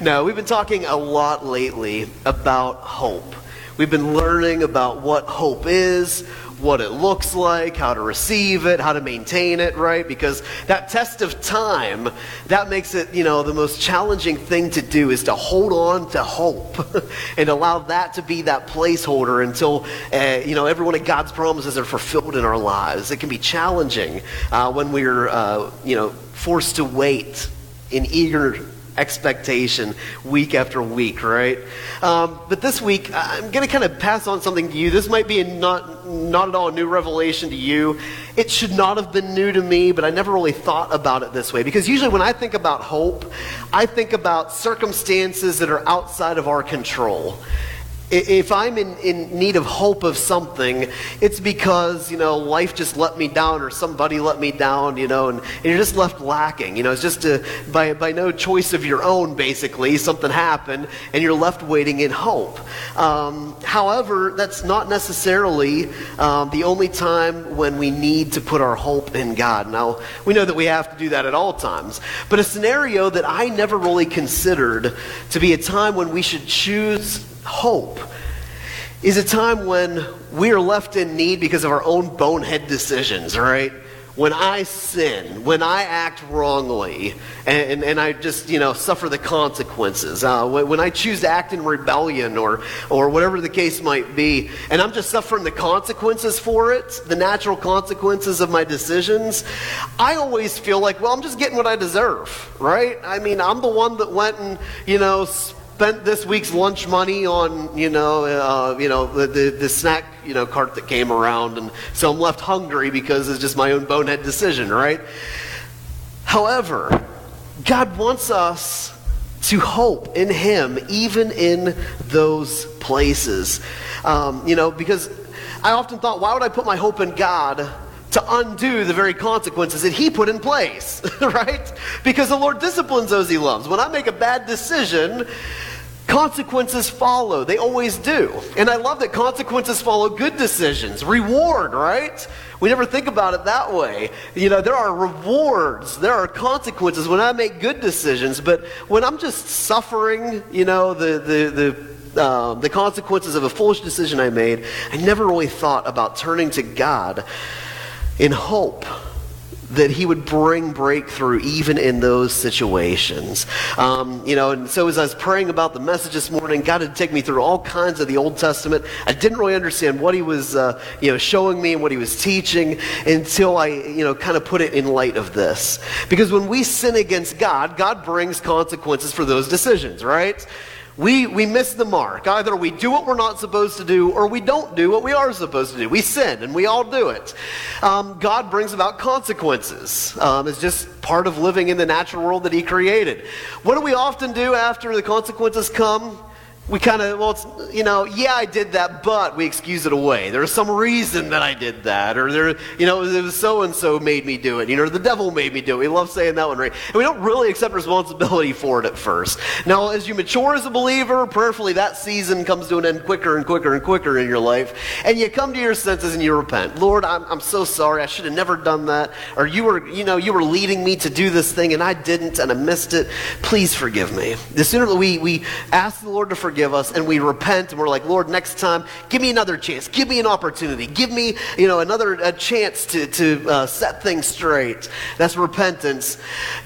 no, we've been talking a lot lately about hope. We've been learning about what hope is, what it looks like, how to receive it, how to maintain it, right? Because that test of time, that makes it, you know, the most challenging thing to do is to hold on to hope and allow that to be that placeholder until, uh, you know, every one of God's promises are fulfilled in our lives. It can be challenging uh, when we're, uh, you know, forced to wait in eager expectation week after week, right? Um, but this week, I'm going to kind of pass on something to you. This might be not, not at all a new revelation to you. It should not have been new to me, but I never really thought about it this way. Because usually when I think about hope, I think about circumstances that are outside of our control if I'm in, in need of hope of something, it's because, you know, life just let me down or somebody let me down, you know, and, and you're just left lacking. You know, it's just a, by, by no choice of your own, basically, something happened and you're left waiting in hope. Um, however, that's not necessarily um, the only time when we need to put our hope in God. Now, we know that we have to do that at all times, but a scenario that I never really considered to be a time when we should choose hope is a time when we are left in need because of our own bonehead decisions, right? When I sin, when I act wrongly, and, and I just, you know, suffer the consequences, uh, when, when I choose to act in rebellion or, or whatever the case might be, and I'm just suffering the consequences for it, the natural consequences of my decisions, I always feel like, well, I'm just getting what I deserve, right? I mean, I'm the one that went and, you know, spent this week's lunch money on, you know, uh, you know, the, the, the, snack, you know, cart that came around, and so I'm left hungry because it's just my own bonehead decision, right? However, God wants us to hope in Him, even in those places. Um, you know, because I often thought, why would I put my hope in God to undo the very consequences that he put in place, right? Because the Lord disciplines those he loves. When I make a bad decision, Consequences follow. They always do. And I love that consequences follow good decisions. Reward, right? We never think about it that way. You know, there are rewards, there are consequences when I make good decisions, but when I'm just suffering, you know, the, the, the, uh, the consequences of a foolish decision I made, I never really thought about turning to God in hope that he would bring breakthrough even in those situations. Um, you know, and so as I was praying about the message this morning, God had taken me through all kinds of the Old Testament. I didn't really understand what he was, uh, you know, showing me and what he was teaching until I, you know, kind of put it in light of this. Because when we sin against God, God brings consequences for those decisions, right? We, we miss the mark. Either we do what we're not supposed to do, or we don't do what we are supposed to do. We sin, and we all do it. Um, God brings about consequences. Um, it's just part of living in the natural world that He created. What do we often do after the consequences come? We kind of, well, it's, you know, yeah, I did that, but we excuse it away. There was some reason that I did that, or there, you know, it was so and so made me do it, you know, the devil made me do it. We love saying that one, right? And we don't really accept responsibility for it at first. Now, as you mature as a believer, prayerfully, that season comes to an end quicker and quicker and quicker in your life, and you come to your senses and you repent. Lord, I'm, I'm so sorry. I should have never done that. Or you were, you know, you were leading me to do this thing, and I didn't, and I missed it. Please forgive me. The sooner we, we ask the Lord to forgive forgive us and we repent and we're like, Lord, next time, give me another chance. Give me an opportunity. Give me, you know, another a chance to, to uh, set things straight. That's repentance.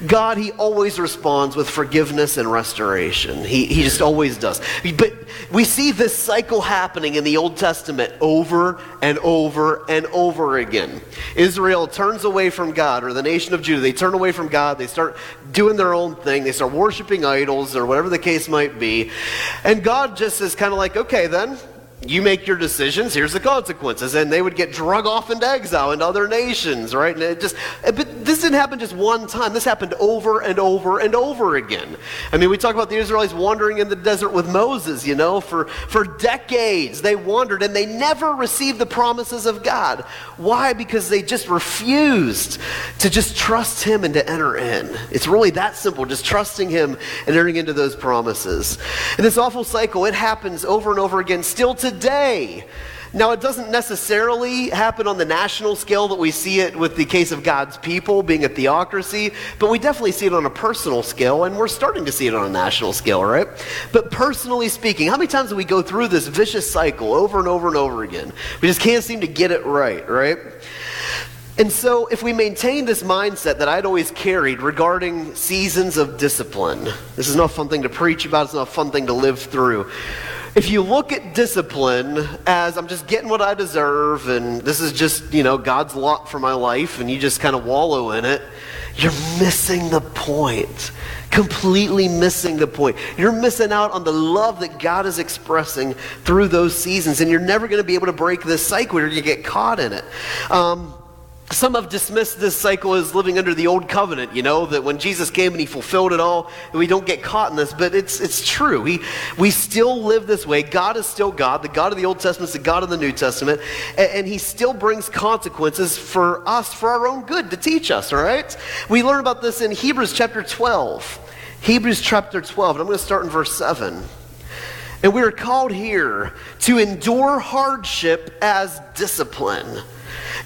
God, He always responds with forgiveness and restoration. He, he just always does. But we see this cycle happening in the Old Testament over and over and over again. Israel turns away from God, or the nation of Judah, they turn away from God. They start doing their own thing. They start worshiping idols, or whatever the case might be. And God just is kind of like, okay, then, you make your decisions, here's the consequences. And they would get drug off into exile into other nations, right? And it just, but this didn't happen just one time. This happened over and over and over again. I mean, we talk about the Israelites wandering in the desert with Moses, you know, for, for decades. They wandered and they never received the promises of God. Why? Because they just refused to just trust Him and to enter in. It's really that simple, just trusting Him and entering into those promises. And this awful cycle, it happens over and over again still today today. Now, it doesn't necessarily happen on the national scale that we see it with the case of God's people being a theocracy, but we definitely see it on a personal scale, and we're starting to see it on a national scale, right? But personally speaking, how many times do we go through this vicious cycle over and over and over again? We just can't seem to get it right, right? And so, if we maintain this mindset that I'd always carried regarding seasons of discipline, this is not a fun thing to preach about, it's not a fun thing to live through. If you look at discipline as I'm just getting what I deserve and this is just, you know, God's lot for my life and you just kind of wallow in it, you're missing the point. Completely missing the point. You're missing out on the love that God is expressing through those seasons, and you're never going to be able to break this cycle where you get caught in it. Um, some have dismissed this cycle as living under the old covenant, you know, that when Jesus came and he fulfilled it all, we don't get caught in this, but it's, it's true. We, we still live this way. God is still God. The God of the Old Testament is the God of the New Testament, and, and he still brings consequences for us, for our own good, to teach us, all right? We learn about this in Hebrews chapter 12. Hebrews chapter 12, and I'm going to start in verse 7. And we are called here to endure hardship as discipline.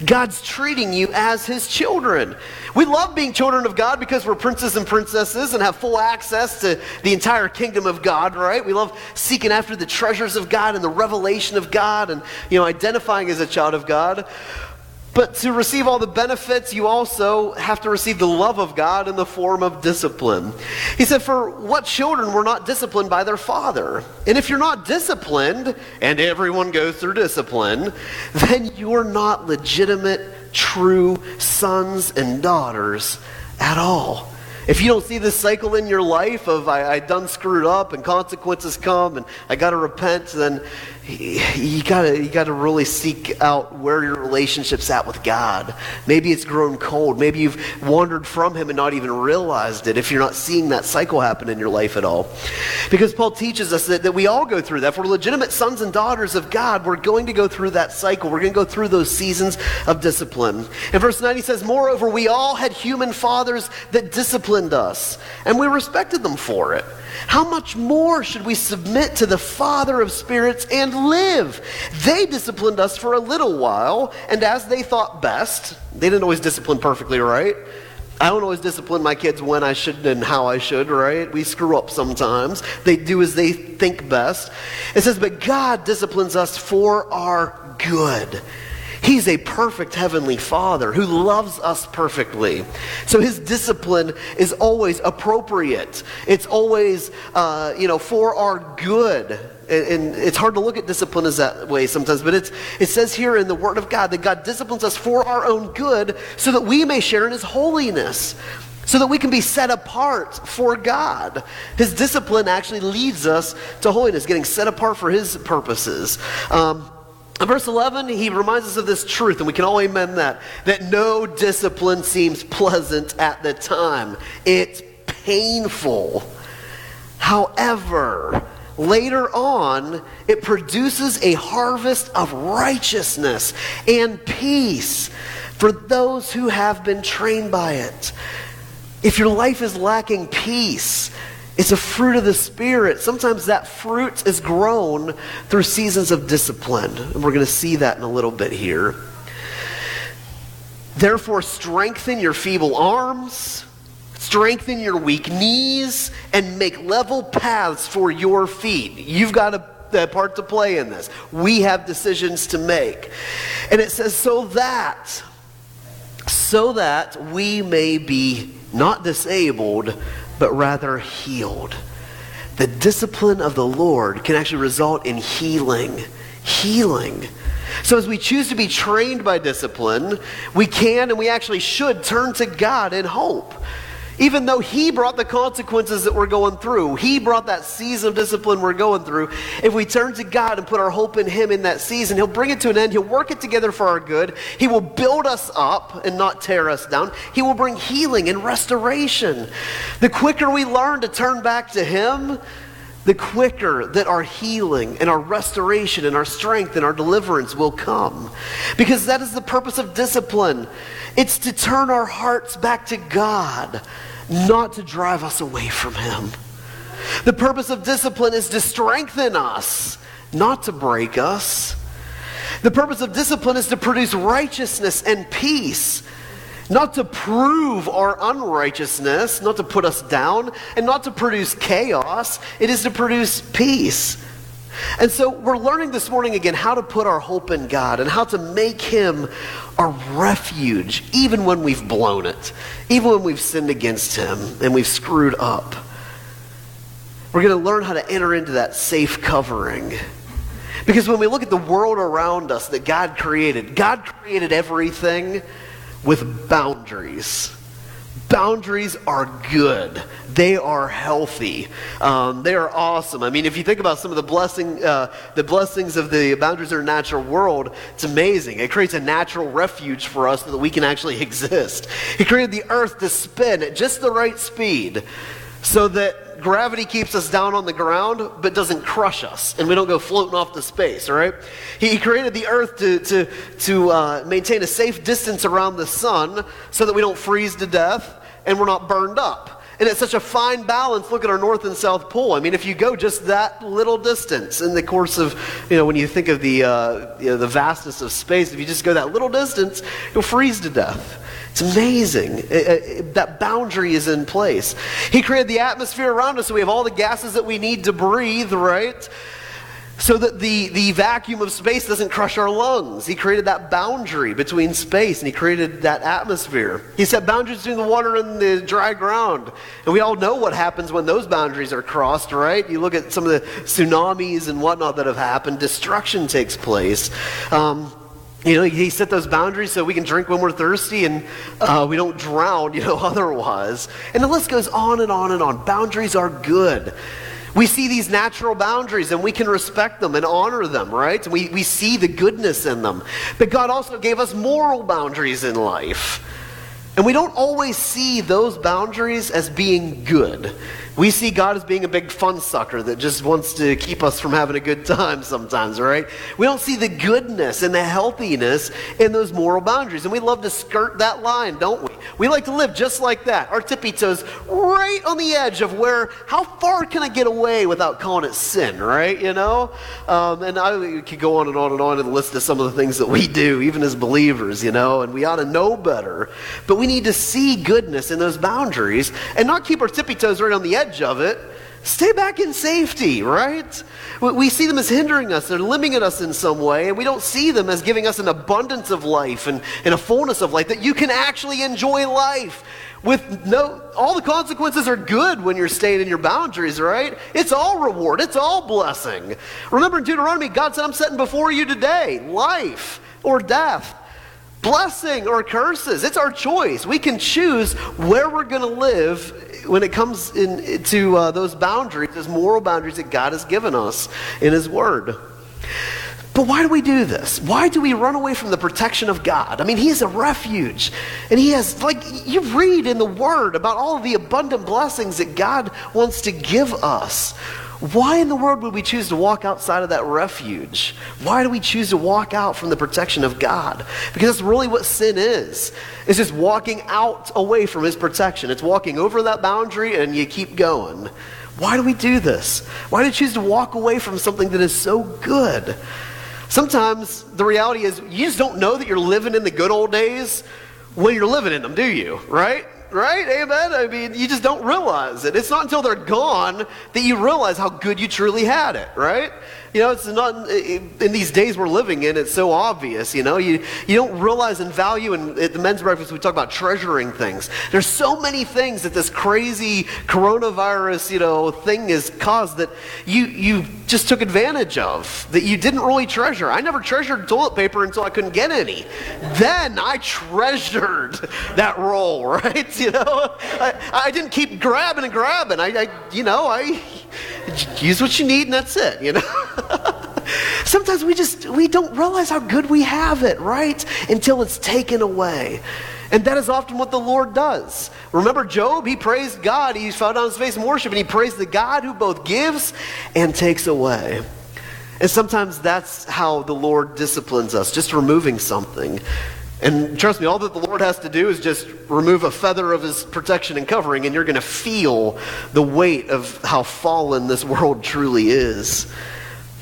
God's treating you as his children. We love being children of God because we're princes and princesses and have full access to the entire kingdom of God, right? We love seeking after the treasures of God and the revelation of God and, you know, identifying as a child of God. But to receive all the benefits, you also have to receive the love of God in the form of discipline. He said, For what children were not disciplined by their father? And if you're not disciplined, and everyone goes through discipline, then you're not legitimate, true sons and daughters at all. If you don't see this cycle in your life of I, I done screwed up and consequences come and I got to repent, then you gotta you gotta really seek out where your relationship's at with God. Maybe it's grown cold. Maybe you've wandered from Him and not even realized it. If you're not seeing that cycle happen in your life at all, because Paul teaches us that, that we all go through that. If we're legitimate sons and daughters of God, we're going to go through that cycle. We're going to go through those seasons of discipline. In verse 9, he says, "Moreover, we all had human fathers that disciplined us, and we respected them for it." How much more should we submit to the Father of spirits and live? They disciplined us for a little while, and as they thought best, they didn't always discipline perfectly, right? I don't always discipline my kids when I should and how I should, right? We screw up sometimes. They do as they think best. It says, But God disciplines us for our good He's a perfect heavenly father who loves us perfectly. So his discipline is always appropriate. It's always, uh, you know, for our good. And, and, it's hard to look at discipline as that way sometimes, but it's, it says here in the Word of God that God disciplines us for our own good so that we may share in his holiness so that we can be set apart for God. His discipline actually leads us to holiness, getting set apart for His purposes. Um, in verse 11, he reminds us of this truth, and we can all amen that, that no discipline seems pleasant at the time. It's painful. However, later on, it produces a harvest of righteousness and peace for those who have been trained by it. If your life is lacking peace, it's a fruit of the Spirit. Sometimes that fruit is grown through seasons of discipline. And we're going to see that in a little bit here. Therefore, strengthen your feeble arms, strengthen your weak knees, and make level paths for your feet. You've got a, part to play in this. We have decisions to make. And it says, so that, so that we may be not disabled, but rather healed. The discipline of the Lord can actually result in healing. Healing. So, as we choose to be trained by discipline, we can and we actually should turn to God in hope. Even though He brought the consequences that we're going through, He brought that season of discipline we're going through. If we turn to God and put our hope in Him in that season, He'll bring it to an end. He'll work it together for our good. He will build us up and not tear us down. He will bring healing and restoration. The quicker we learn to turn back to Him, the quicker that our healing and our restoration and our strength and our deliverance will come. Because that is the purpose of discipline. It's to turn our hearts back to God not to drive us away from Him. The purpose of discipline is to strengthen us, not to break us. The purpose of discipline is to produce righteousness and peace, not to prove our unrighteousness, not to put us down, and not to produce chaos. It is to produce peace. And so we're learning this morning again how to put our hope in God and how to make Him our refuge, even when we've blown it, even when we've sinned against Him and we've screwed up. We're going to learn how to enter into that safe covering. Because when we look at the world around us that God created, God created everything with boundaries. Boundaries are good. They are healthy. Um, they are awesome. I mean, if you think about some of the blessing, uh, the blessings of the boundaries of our natural world, it's amazing. It creates a natural refuge for us so that we can actually exist. He created the earth to spin at just the right speed, so that gravity keeps us down on the ground but doesn't crush us and we don't go floating off to space all right he created the earth to, to, to uh, maintain a safe distance around the sun so that we don't freeze to death and we're not burned up. And it's such a fine balance. Look at our North and South Pole. I mean, if you go just that little distance in the course of, you know, when you think of the, uh, you know, the vastness of space, if you just go that little distance, you'll freeze to death. It's amazing. It, it, that boundary is in place. He created the atmosphere around us so we have all the gases that we need to breathe, right? so that the, the vacuum of space doesn't crush our lungs. He created that boundary between space and he created that atmosphere. He set boundaries between the water and the dry ground. And we all know what happens when those boundaries are crossed, right? You look at some of the tsunamis and whatnot that have happened, destruction takes place. Um, you know, he set those boundaries so we can drink when we're thirsty and uh, we don't drown, you know, otherwise. And the list goes on and on and on. Boundaries are good. We see these natural boundaries and we can respect them and honor them, right? We, we see the goodness in them. But God also gave us moral boundaries in life. And we don't always see those boundaries as being good. We see God as being a big fun sucker that just wants to keep us from having a good time sometimes, right? We don't see the goodness and the healthiness in those moral boundaries. And we love to skirt that line, don't we? We like to live just like that. Our tippy toes right on the edge of where, how far can I get away without calling it sin, right? You know? Um, and I could go on and on and on and list of some of the things that we do, even as believers, you know, and we ought to know better. But we need to see goodness in those boundaries and not keep our tippy toes right on the edge edge of it, stay back in safety, right? We see them as hindering us, they're limiting us in some way, and we don't see them as giving us an abundance of life and, and a fullness of life that you can actually enjoy life with no all the consequences are good when you're staying in your boundaries right? It's all reward. It's all blessing. Remember in deuteronomy god said i'm setting before you today life or death blessing or curses. It's our choice. We can choose where we're going to live when it comes in, to uh, those boundaries, those moral boundaries that God has given us in His Word. But why do we do this? Why do we run away from the protection of God? I mean, He is a refuge. And He has, like, you read in the Word about all of the abundant blessings that God wants to give us. Why in the world would we choose to walk outside of that refuge? Why do we choose to walk out from the protection of God? Because that's really what sin is. It's just walking out away from his protection. It's walking over that boundary and you keep going. Why do we do this? Why do we choose to walk away from something that is so good? Sometimes the reality is you just don't know that you're living in the good old days when you're living in them, do you? Right? Right? Amen. I mean, you just don't realize it. It's not until they're gone that you realize how good you truly had it, right? You know, it's not in these days we're living in. It's so obvious. You know, you you don't realize in value. And at the men's breakfast, we talk about treasuring things. There's so many things that this crazy coronavirus, you know, thing has caused that you you just took advantage of that you didn't really treasure. I never treasured toilet paper until I couldn't get any. Then I treasured that roll, right? You know, I, I didn't keep grabbing and grabbing. I, I you know, I use what you need and that's it, you know? Sometimes we just we don't realize how good we have it, right? Until it's taken away. And that is often what the Lord does. Remember Job? He praised God. He fell down on his face in worship and he praised the God who both gives and takes away. And sometimes that's how the Lord disciplines us, just removing something. And trust me, all that the Lord has to do is just remove a feather of his protection and covering, and you're going to feel the weight of how fallen this world truly is.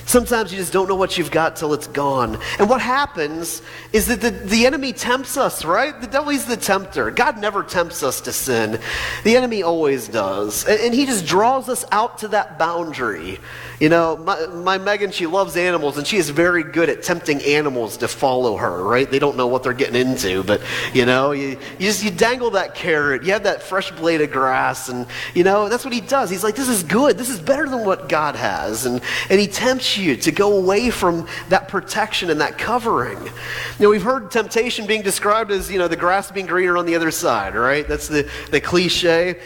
Sometimes you just don't know what you've got till it's gone. And what happens is that the, the enemy tempts us, right? The devil is the tempter. God never tempts us to sin. The enemy always does. And, and he just draws us out to that boundary. You know, my, my Megan, she loves animals, and she is very good at tempting animals to follow her, right? They don't know what they're getting into, but, you know, you, you just, you dangle that carrot, you have that fresh blade of grass, and, you know, that's what he does. He's like, this is good. This is better than what God has. And, and he tempts you to go away from that protection and that covering. You know, we've heard temptation being described as, you know, the grass being greener on the other side, right? That's the, the cliche.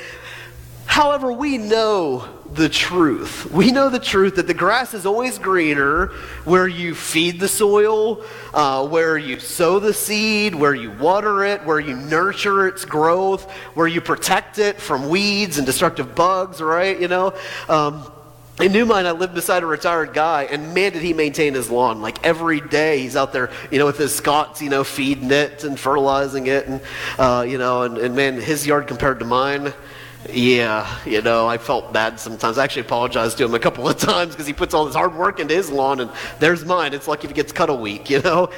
However, we know the truth. We know the truth that the grass is always greener where you feed the soil, uh, where you sow the seed, where you water it, where you nurture its growth, where you protect it from weeds and destructive bugs, right? You know? Um, in Newmine, I lived beside a retired guy, and man, did he maintain his lawn. Like every day, he's out there, you know, with his Scotts, you know, feeding it and fertilizing it, and, uh, you know, and, and man, his yard compared to mine, yeah, you know, I felt bad sometimes. I actually apologized to him a couple of times because he puts all this hard work into his lawn, and there's mine. It's like if he gets cut a week, you know?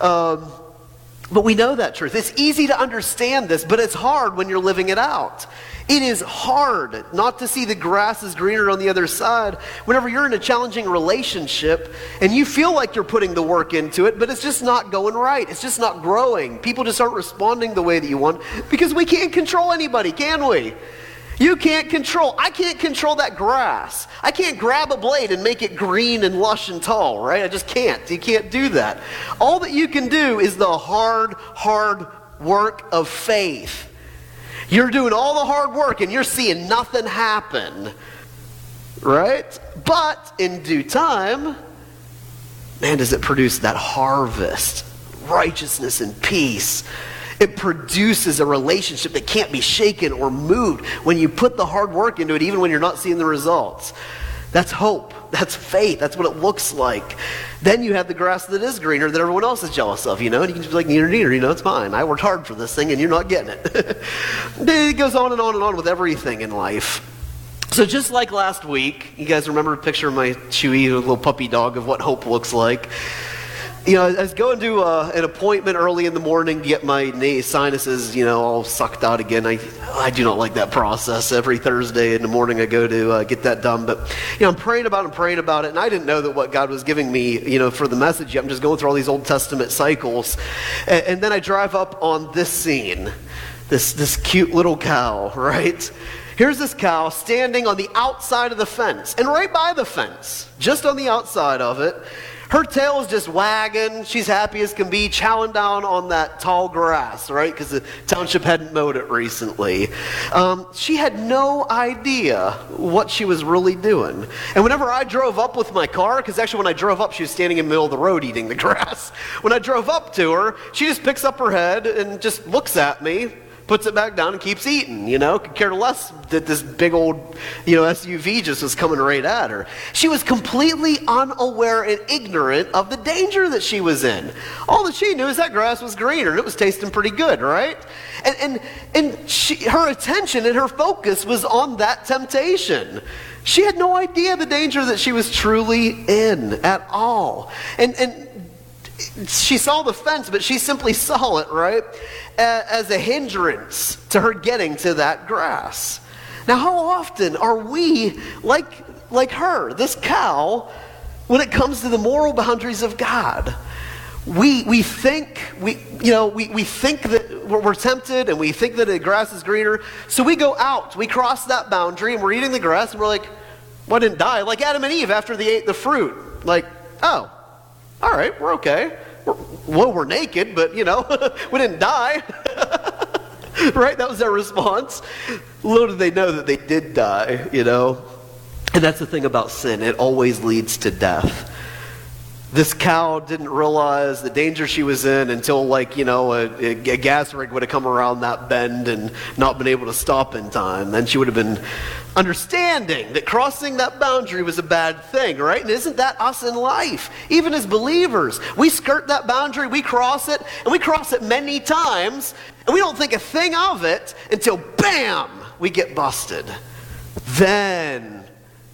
Um, but we know that truth. It's easy to understand this, but it's hard when you're living it out. It is hard not to see the grass is greener on the other side whenever you're in a challenging relationship and you feel like you're putting the work into it, but it's just not going right. It's just not growing. People just aren't responding the way that you want because we can't control anybody, can we? You can't control. I can't control that grass. I can't grab a blade and make it green and lush and tall, right? I just can't. You can't do that. All that you can do is the hard, hard work of faith. You're doing all the hard work and you're seeing nothing happen, right? But in due time, man, does it produce that harvest, righteousness and peace it produces a relationship that can't be shaken or moved when you put the hard work into it, even when you're not seeing the results. That's hope. That's faith. That's what it looks like. Then you have the grass that is greener that everyone else is jealous of, you know, and you can just be like, neater, neater, you know, it's mine. I worked hard for this thing and you're not getting it. it goes on and on and on with everything in life. So just like last week, you guys remember a picture of my Chewy, little puppy dog, of what hope looks like you know, I was going to uh, an appointment early in the morning to get my sinuses, you know, all sucked out again. I, I do not like that process. Every Thursday in the morning I go to uh, get that done. But, you know, I'm praying about it and praying about it, and I didn't know that what God was giving me, you know, for the message. Yet. I'm just going through all these Old Testament cycles. And, and then I drive up on this scene, this, this cute little cow, right? Here's this cow standing on the outside of the fence, and right by the fence, just on the outside of it, her tail is just wagging. She's happy as can be, chowing down on that tall grass, right? Because the township hadn't mowed it recently. Um, she had no idea what she was really doing. And whenever I drove up with my car, because actually when I drove up, she was standing in the middle of the road eating the grass. When I drove up to her, she just picks up her head and just looks at me puts it back down and keeps eating, you know, could care less that this big old, you know, SUV just was coming right at her. She was completely unaware and ignorant of the danger that she was in. All that she knew is that grass was greener and it was tasting pretty good, right? And, and, and she, her attention and her focus was on that temptation. She had no idea the danger that she was truly in at all. And, and she saw the fence, but she simply saw it, right, as a hindrance to her getting to that grass. Now, how often are we like, like her, this cow, when it comes to the moral boundaries of God? We, we think we you know we, we think that we're tempted and we think that the grass is greener so we go out we cross that boundary and we're eating the grass and we're like well didn't die like adam and eve after they ate the fruit like oh all right, we're okay. We're, well, we're naked, but you know, we didn't die. right? That was their response. Little did they know that they did die, you know. And that's the thing about sin, it always leads to death. This cow didn't realize the danger she was in until, like, you know, a, a, gas rig would have come around that bend and not been able to stop in time. Then she would have been understanding that crossing that boundary was a bad thing, right? And isn't that us in life? Even as believers, we skirt that boundary, we cross it, and we cross it many times, and we don't think a thing of it until, bam, we get busted. Then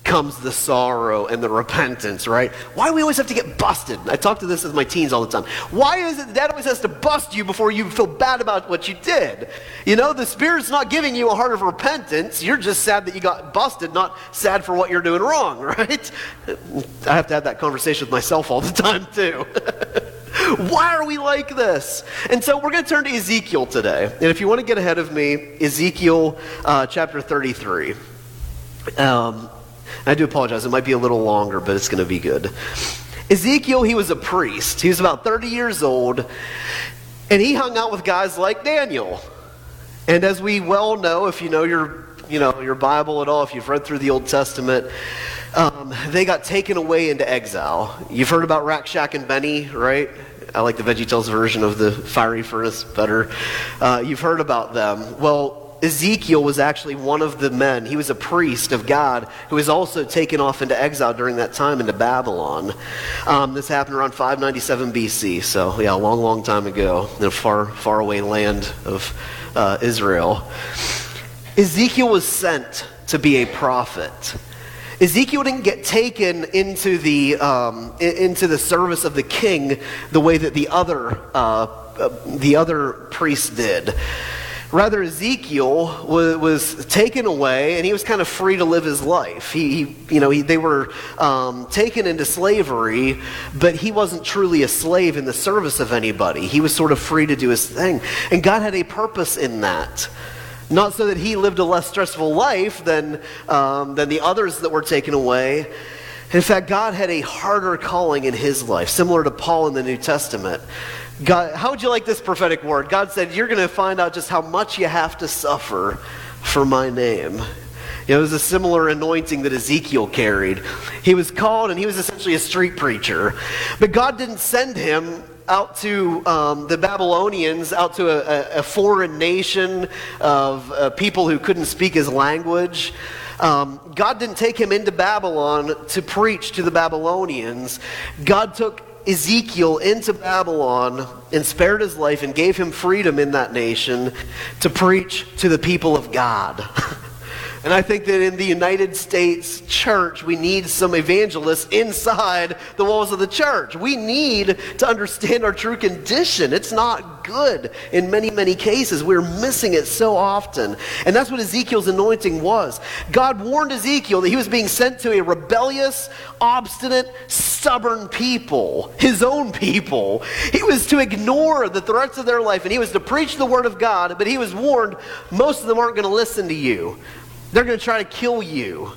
comes the sorrow and the repentance, right? Why do we always have to get busted? I talk to this with my teens all the time. Why is it that always has to bust you before you feel bad about what you did? You know, the Spirit's not giving you a heart of repentance. You're just sad that you got busted, not sad for what you're doing wrong, right? I have to have that conversation with myself all the time, too. Why are we like this? And so we're going to turn to Ezekiel today. And if you want to get ahead of me, Ezekiel uh, chapter 33. Um, I do apologize. It might be a little longer, but it's going to be good. Ezekiel, he was a priest. He was about 30 years old, and he hung out with guys like Daniel. And as we well know, if you know your, you know, your Bible at all, if you've read through the Old Testament, um, they got taken away into exile. You've heard about Rakshak and Benny, right? I like the VeggieTales version of the fiery furnace better. Uh, you've heard about them. Well, Ezekiel was actually one of the men. He was a priest of God who was also taken off into exile during that time into Babylon. Um, this happened around 597 BC, so yeah, a long, long time ago in a far, far away land of uh, Israel. Ezekiel was sent to be a prophet. Ezekiel didn't get taken into the, um, into the service of the king the way that the other, uh, uh, the other priests did. Rather, Ezekiel was, was, taken away and he was kind of free to live his life. He, he you know, he, they were um, taken into slavery, but he wasn't truly a slave in the service of anybody. He was sort of free to do his thing. And God had a purpose in that. Not so that he lived a less stressful life than, um, than the others that were taken away. In fact, God had a harder calling in his life, similar to Paul in the New Testament. God, how would you like this prophetic word? God said, You're going to find out just how much you have to suffer for my name. It was a similar anointing that Ezekiel carried. He was called, and he was essentially a street preacher. But God didn't send him out to um, the Babylonians, out to a, a foreign nation of uh, people who couldn't speak his language. Um, God didn't take him into Babylon to preach to the Babylonians. God took Ezekiel into Babylon and spared his life and gave him freedom in that nation to preach to the people of God. And I think that in the United States church, we need some evangelists inside the walls of the church. We need to understand our true condition. It's not good in many, many cases. We're missing it so often. And that's what Ezekiel's anointing was. God warned Ezekiel that he was being sent to a rebellious, obstinate, stubborn people, his own people. He was to ignore the threats of their life and he was to preach the word of God, but he was warned most of them aren't going to listen to you. They're going to try to kill you.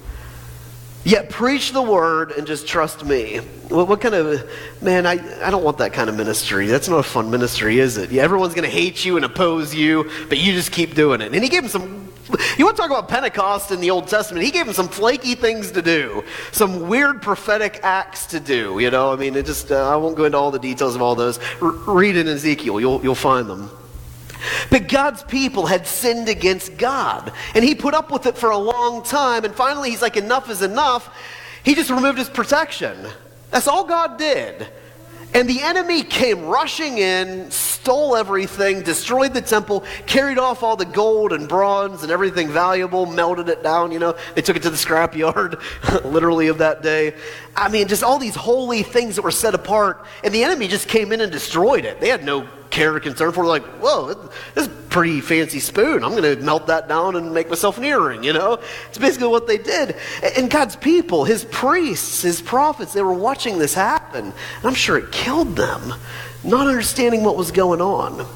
Yet preach the word and just trust me. What, what, kind of, man, I, I don't want that kind of ministry. That's not a fun ministry, is it? Yeah, everyone's going to hate you and oppose you, but you just keep doing it. And he gave him some, you want to talk about Pentecost in the Old Testament? He gave him some flaky things to do, some weird prophetic acts to do, you know? I mean, it just, uh, I won't go into all the details of all those. R- read in Ezekiel, you'll, you'll find them. But God's people had sinned against God. And he put up with it for a long time. And finally, he's like, enough is enough. He just removed his protection. That's all God did. And the enemy came rushing in, stole everything, destroyed the temple, carried off all the gold and bronze and everything valuable, melted it down. You know, they took it to the scrapyard, literally, of that day. I mean, just all these holy things that were set apart. And the enemy just came in and destroyed it. They had no care or concern for. Like, whoa, this is pretty fancy spoon. I'm going to melt that down and make myself an earring, you know? It's basically what they did. And God's people, his priests, his prophets, they were watching this happen. And I'm sure it killed them, not understanding what was going on.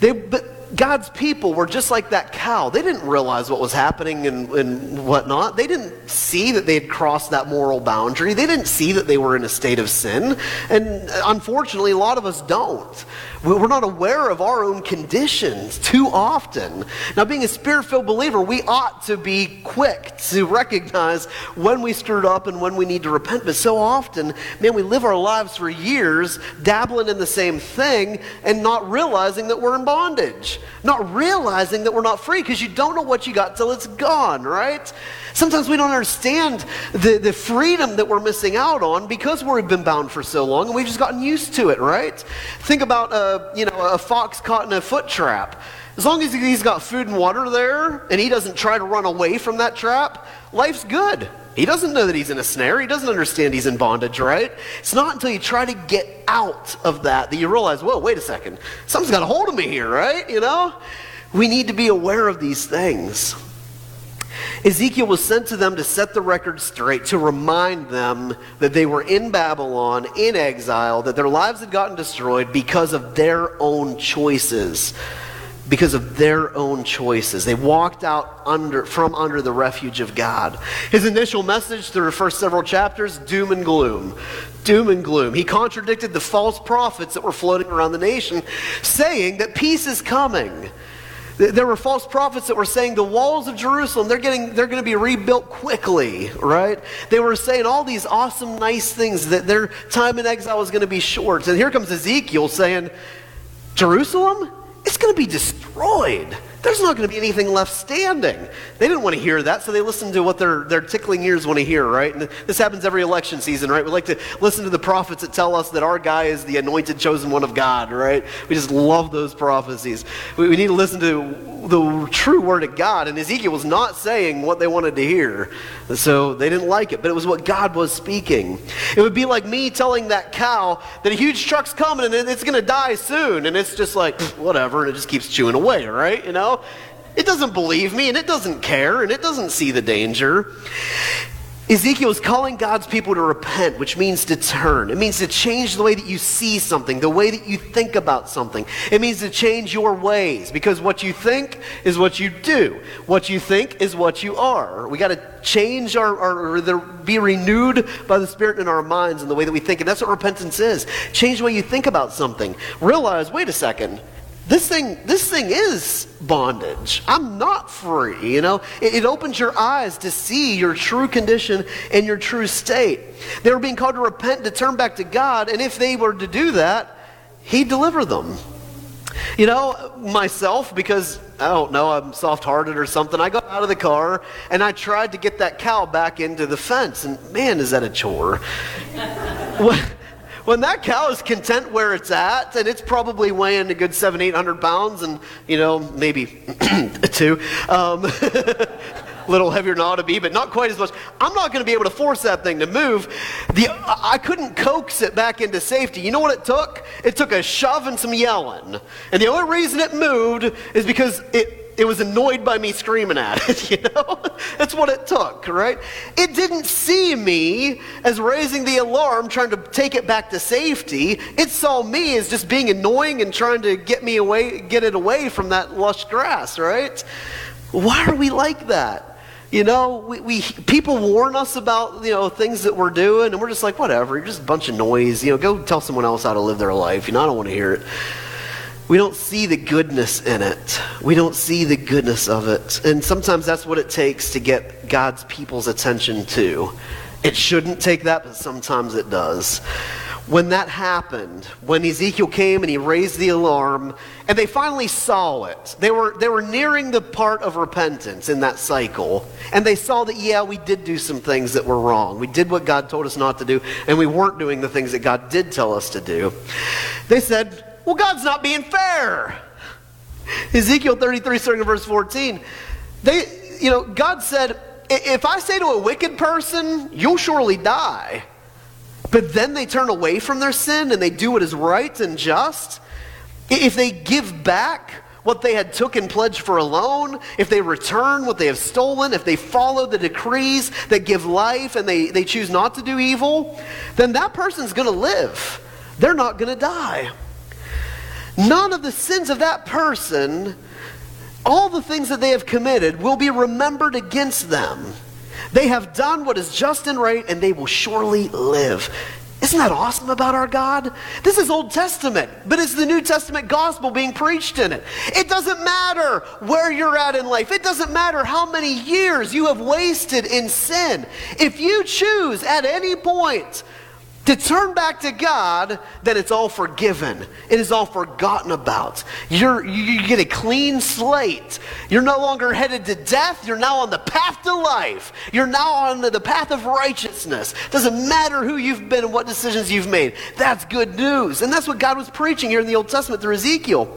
They, but God's people were just like that cow. They didn't realize what was happening and, and whatnot. They didn't see that they had crossed that moral boundary. They didn't see that they were in a state of sin. And uh, unfortunately, a lot of us don't. We're not aware of our own conditions too often. Now, being a spirit filled believer, we ought to be quick to recognize when we screwed up and when we need to repent. But so often, man, we live our lives for years dabbling in the same thing and not realizing that we're in bondage, not realizing that we're not free because you don't know what you got till it's gone, right? Sometimes we don't understand the, the freedom that we're missing out on because we've been bound for so long and we've just gotten used to it, right? Think about a, you know, a fox caught in a foot trap. As long as he's got food and water there and he doesn't try to run away from that trap, life's good. He doesn't know that he's in a snare. He doesn't understand he's in bondage, right? It's not until you try to get out of that that you realize, whoa, wait a second. Something's got a hold of me here, right? You know? We need to be aware of these things. Ezekiel was sent to them to set the record straight, to remind them that they were in Babylon, in exile, that their lives had gotten destroyed because of their own choices because of their own choices. They walked out under, from under the refuge of God. His initial message through the first several chapters doom and gloom. Doom and gloom. He contradicted the false prophets that were floating around the nation, saying that peace is coming. There were false prophets that were saying the walls of Jerusalem, they're, getting, they're going to be rebuilt quickly, right? They were saying all these awesome, nice things that their time in exile was going to be short. And here comes Ezekiel saying, Jerusalem? it's going to be destroyed. There's not going to be anything left standing. They didn't want to hear that, so they listened to what their, their tickling ears want to hear, right? And this happens every election season, right? We like to listen to the prophets that tell us that our guy is the anointed, chosen one of God, right? We just love those prophecies. We, we need to listen to the true word of God, and Ezekiel was not saying what they wanted to hear. So they didn't like it, but it was what God was speaking. It would be like me telling that cow that a huge truck's coming and it's going to die soon, and it's just like, whatever, and it just keeps chewing away, right? You know? It doesn't believe me and it doesn't care and it doesn't see the danger. Ezekiel is calling God's people to repent, which means to turn. It means to change the way that you see something, the way that you think about something. It means to change your ways because what you think is what you do. What you think is what you are. We got to change our, our, be renewed by the Spirit in our minds and the way that we think. And that's what repentance is. Change the way you think about something. Realize, wait a second this thing this thing is bondage. I'm not free you know? It, it, opens your eyes to see your true condition and your true state. They were being called to repent to turn back to god and if they were to do that he'd deliver them. You know myself because i don't know i'm soft-hearted or something i got out of the car and i tried to get that cow back into the fence and man is that a chore when that cow is content where it's at, and it's probably weighing a good seven, eight hundred pounds, and you know maybe two, um, little heavier than ought to be, but not quite as much. I'm not going to be able to force that thing to move. The, I couldn't coax it back into safety. You know what it took? It took a shove and some yelling, and the only reason it moved is because it it was annoyed by me screaming at it, you know? That's what it took, right? It didn't see me as raising the alarm, trying to take it back to safety. It saw me as just being annoying and trying to get me away, get it away from that lush grass, right? Why are we like that? You know, we, we people warn us about you know things that we're doing, and we're just like, whatever, you're just a bunch of noise. You know, go tell someone else how to live their life. You know, I don't want to hear it we don't see the goodness in it. We don't see the goodness of it. And sometimes that's what it takes to get God's people's attention too. It shouldn't take that, but sometimes it does. When that happened, when Ezekiel came and he raised the alarm, and they finally saw it, they were, they were nearing the part of repentance in that cycle. And they saw that, yeah, we did do some things that were wrong. We did what God told us not to do, and we weren't doing the things that God did tell us to do. They said, well, God's not being fair. Ezekiel 33, starting in verse 14. They, you know, God said, if I say to a wicked person, you'll surely die, but then they turn away from their sin and they do what is right and just, if they give back what they had took and pledged for a loan, if they return what they have stolen, if they follow the decrees that give life and they, they choose not to do evil, then that person's going to live. They're not going to die. None of the sins of that person, all the things that they have committed, will be remembered against them. They have done what is just and right, and they will surely live. Isn't that awesome about our God? This is Old Testament, but it's the New Testament gospel being preached in it. It doesn't matter where you're at in life, it doesn't matter how many years you have wasted in sin. If you choose at any point to turn back to God, then it's all forgiven. It is all forgotten about. You're, you get a clean slate. You're no longer headed to death. You're now on the path to life. You're now on the path of righteousness. Doesn't matter who you've been and what decisions you've made. That's good news. And that's what God was preaching here in the Old Testament through Ezekiel.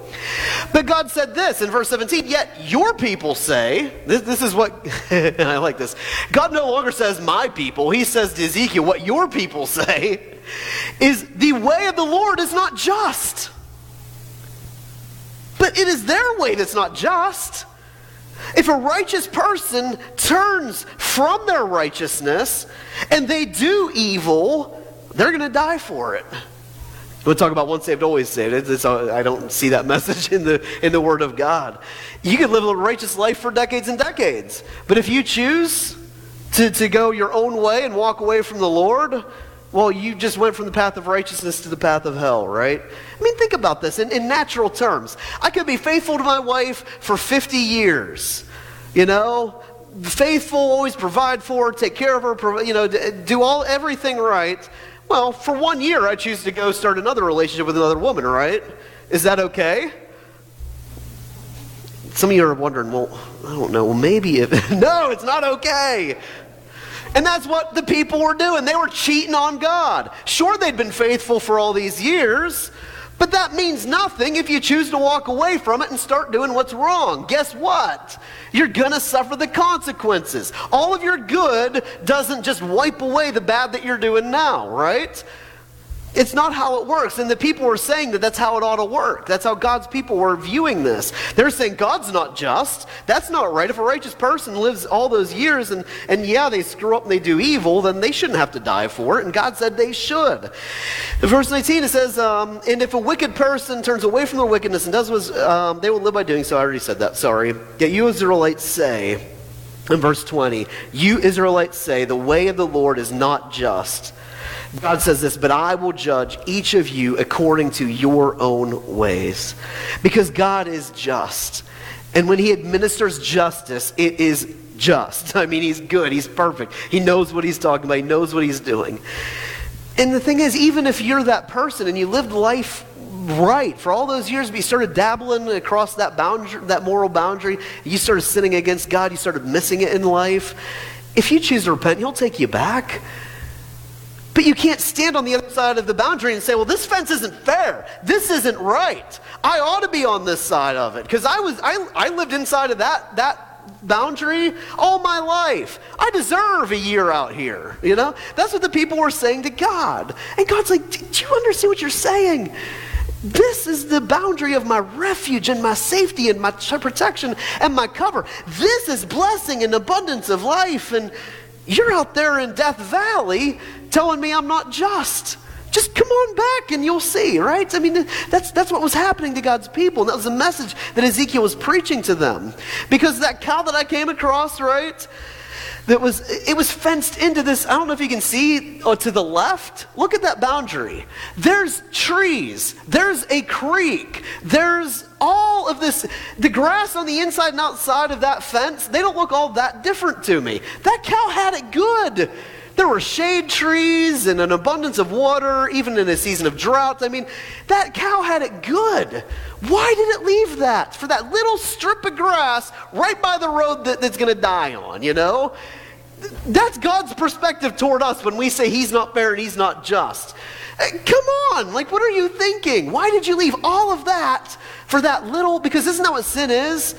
But God said this in verse 17 Yet your people say, this, this is what, And I like this. God no longer says my people. He says to Ezekiel, What your people say is the way of the Lord is not just. But it is their way that's not just. If a righteous person turns from their righteousness and they do evil, they're going to die for it. We'll talk about once saved, always saved. It's, it's, I don't see that message in the, in the Word of God. You can live a righteous life for decades and decades. But if you choose to, to go your own way and walk away from the Lord, well, you just went from the path of righteousness to the path of hell, right? I mean, think about this in, in natural terms. I could be faithful to my wife for 50 years, you know, faithful, always provide for her, take care of her, you know, do all everything right. Well, for one year, I choose to go start another relationship with another woman, right? Is that okay? Some of you are wondering, well, I don't know, well, maybe if. no, it's not okay. And that's what the people were doing. They were cheating on God. Sure, they'd been faithful for all these years, but that means nothing if you choose to walk away from it and start doing what's wrong. Guess what? You're going to suffer the consequences. All of your good doesn't just wipe away the bad that you're doing now, right? It's not how it works. And the people were saying that that's how it ought to work. That's how God's people were viewing this. They're saying God's not just. That's not right. If a righteous person lives all those years and, and yeah, they screw up and they do evil, then they shouldn't have to die for it. And God said they should. In verse 19, it says, um, And if a wicked person turns away from their wickedness and does what um, they will live by doing so. I already said that. Sorry. Yet you Israelites say, in verse 20, you Israelites say, the way of the Lord is not just. God says this, but I will judge each of you according to your own ways. Because God is just. And when He administers justice, it is just. I mean, He's good, He's perfect. He knows what He's talking about, He knows what He's doing. And the thing is, even if you're that person and you lived life right for all those years, but you started dabbling across that boundary, that moral boundary, you started sinning against God, you started missing it in life. If you choose to repent, He'll take you back. But you can't stand on the other side of the boundary and say, well, this fence isn't fair. This isn't right. I ought to be on this side of it. Because I was I, I lived inside of that that boundary all my life. I deserve a year out here. You know? That's what the people were saying to God. And God's like, do you understand what you're saying? This is the boundary of my refuge and my safety and my protection and my cover. This is blessing and abundance of life. And you're out there in Death Valley telling me I'm not just. Just come on back and you'll see, right? I mean, that's, that's what was happening to God's people. And that was the message that Ezekiel was preaching to them. Because that cow that I came across, right? that was it was fenced into this i don't know if you can see oh, to the left look at that boundary there's trees there's a creek there's all of this the grass on the inside and outside of that fence they don't look all that different to me that cow had it good there were shade trees and an abundance of water, even in a season of drought. I mean, that cow had it good. Why did it leave that? For that little strip of grass right by the road that, that's going to die on, you know? That's God's perspective toward us when we say He's not fair and He's not just. Uh, come on, like, what are you thinking? Why did you leave all of that for that little? Because isn't that what sin is?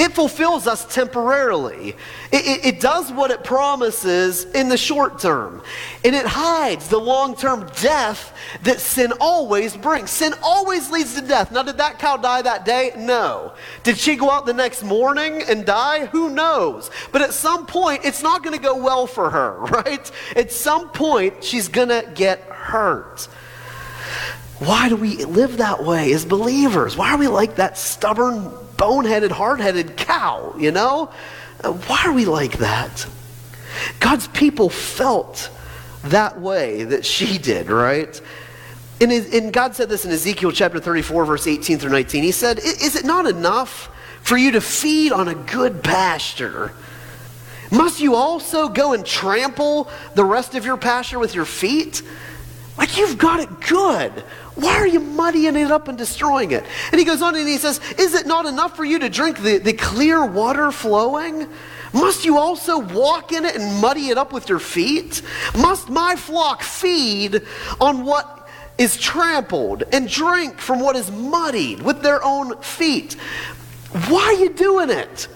It fulfills us temporarily. It, it, it, does what it promises in the short term. And it hides the long term death that sin always brings. Sin always leads to death. Now, did that cow die that day? No. Did she go out the next morning and die? Who knows? But at some point, it's not going to go well for her, right? At some point, she's going to get hurt. Why do we live that way as believers? Why are we like that stubborn boneheaded, hard headed cow, you know? Why are we like that? God's people felt that way that she did, right? And, and God said this in Ezekiel chapter 34, verse 18 through 19. He said, Is it not enough for you to feed on a good pasture? Must you also go and trample the rest of your pasture with your feet? Like, you've got it good. Why are you muddying it up and destroying it? And he goes on and he says, Is it not enough for you to drink the, the clear water flowing? Must you also walk in it and muddy it up with your feet? Must my flock feed on what is trampled and drink from what is muddied with their own feet? Why are you doing it?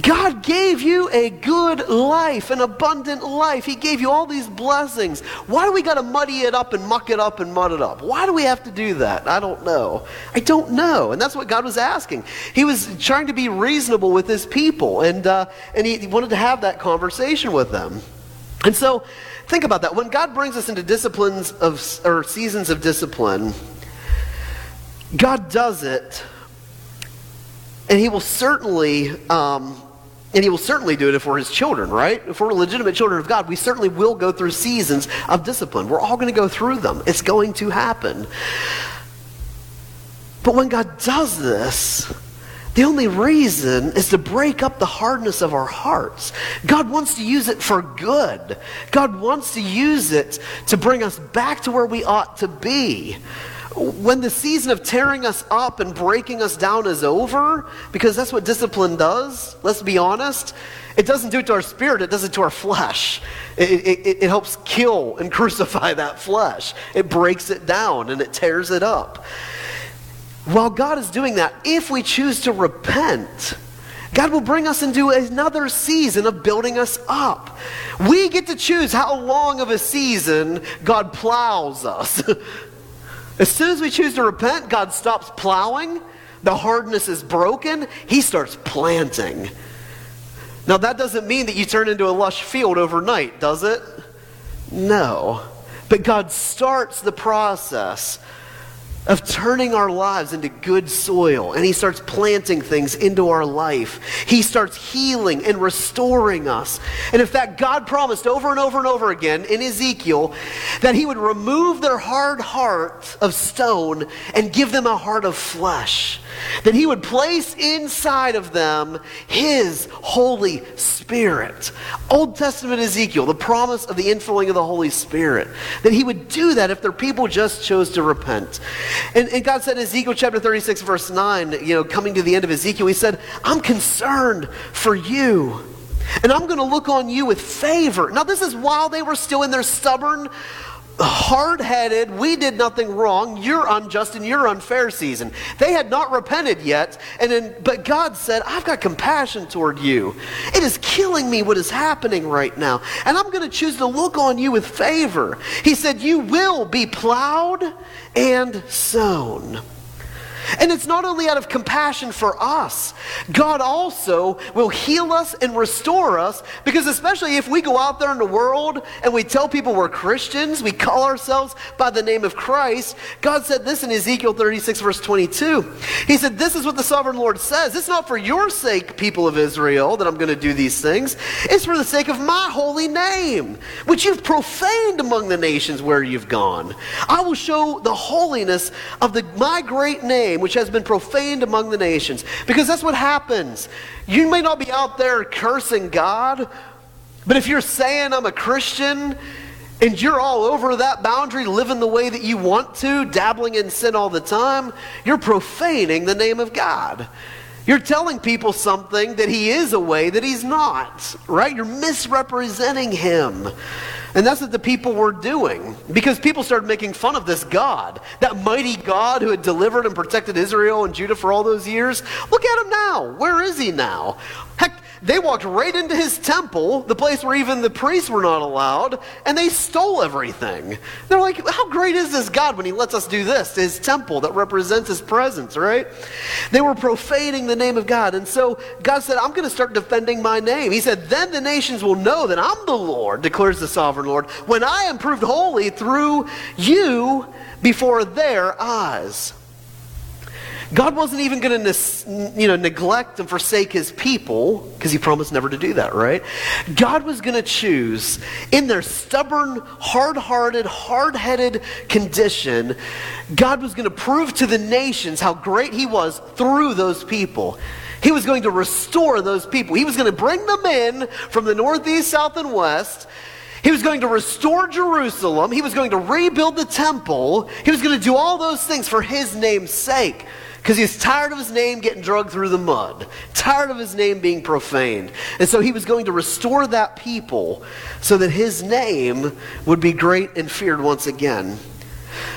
God gave you a good life, an abundant life. He gave you all these blessings. Why do we got to muddy it up and muck it up and mud it up? Why do we have to do that? I don't know. I don't know. And that's what God was asking. He was trying to be reasonable with his people, and, uh, and he wanted to have that conversation with them. And so, think about that. When God brings us into disciplines of, or seasons of discipline, God does it and he will certainly, um, and he will certainly do it if we're his children, right? If we're legitimate children of God, we certainly will go through seasons of discipline. We're all going to go through them. It's going to happen. But when God does this, the only reason is to break up the hardness of our hearts. God wants to use it for good. God wants to use it to bring us back to where we ought to be when the season of tearing us up and breaking us down is over, because that's what discipline does, let's be honest, it doesn't do it to our spirit, it does it to our flesh. It, it, it, helps kill and crucify that flesh, it breaks it down and it tears it up. While God is doing that, if we choose to repent, God will bring us into another season of building us up. We get to choose how long of a season God plows us. As soon as we choose to repent, God stops plowing. The hardness is broken. He starts planting. Now, that doesn't mean that you turn into a lush field overnight, does it? No. But God starts the process of turning our lives into good soil. And He starts planting things into our life. He starts healing and restoring us. And in fact, God promised over and over and over again in Ezekiel that He would remove their hard heart of stone and give them a heart of flesh. That He would place inside of them His Holy Spirit. Old Testament Ezekiel, the promise of the infilling of the Holy Spirit. That He would do that if their people just chose to repent. And, and God said in Ezekiel chapter 36, verse 9, you know, coming to the end of Ezekiel, He said, I'm concerned for you. And I'm going to look on you with favor. Now, this is while they were still in their stubborn, hard headed, we did nothing wrong, you're unjust and you're unfair season. They had not repented yet, and then, but God said, I've got compassion toward you. It is killing me what is happening right now, and I'm going to choose to look on you with favor. He said, You will be plowed and sown. And it's not only out of compassion for us, God also will heal us and restore us because, especially if we go out there in the world and we tell people we're Christians, we call ourselves by the name of Christ. God said this in Ezekiel 36, verse 22. He said, This is what the sovereign Lord says. It's not for your sake, people of Israel, that I'm going to do these things. It's for the sake of my holy name, which you've profaned among the nations where you've gone. I will show the holiness of the, my great name name, which has been profaned among the nations. Because that's what happens. You may not be out there cursing God, but if you're saying I'm a Christian and you're all over that boundary, living the way that you want to, dabbling in sin all the time, you're profaning the name of God. You're telling people something that he is a way that he's not, right? You're misrepresenting him. And that's what the people were doing because people started making fun of this God, that mighty God who had delivered and protected Israel and Judah for all those years. Look at him now. Where is he now? Heck, they walked right into his temple, the place where even the priests were not allowed, and they stole everything. They're like, how great is this God when he lets us do this his temple that represents his presence, right? They were profaning the name of God. And so God said, I'm going to start defending my name. He said, then the nations will know that I'm the Lord, declares the sovereign Lord, when I am proved holy through you before their eyes. God wasn't even going to you know, neglect and forsake his people because he promised never to do that, right? God was going to choose in their stubborn, hard hearted, hard headed condition, God was going to prove to the nations how great he was through those people. He was going to restore those people. He was going to bring them in from the northeast, south, and west He was going to restore Jerusalem. He was going to rebuild the temple. He was going to do all those things for his name's sake because he's tired of his name getting dragged through the mud, tired of his name being profaned. And so he was going to restore that people so that his name would be great and feared once again.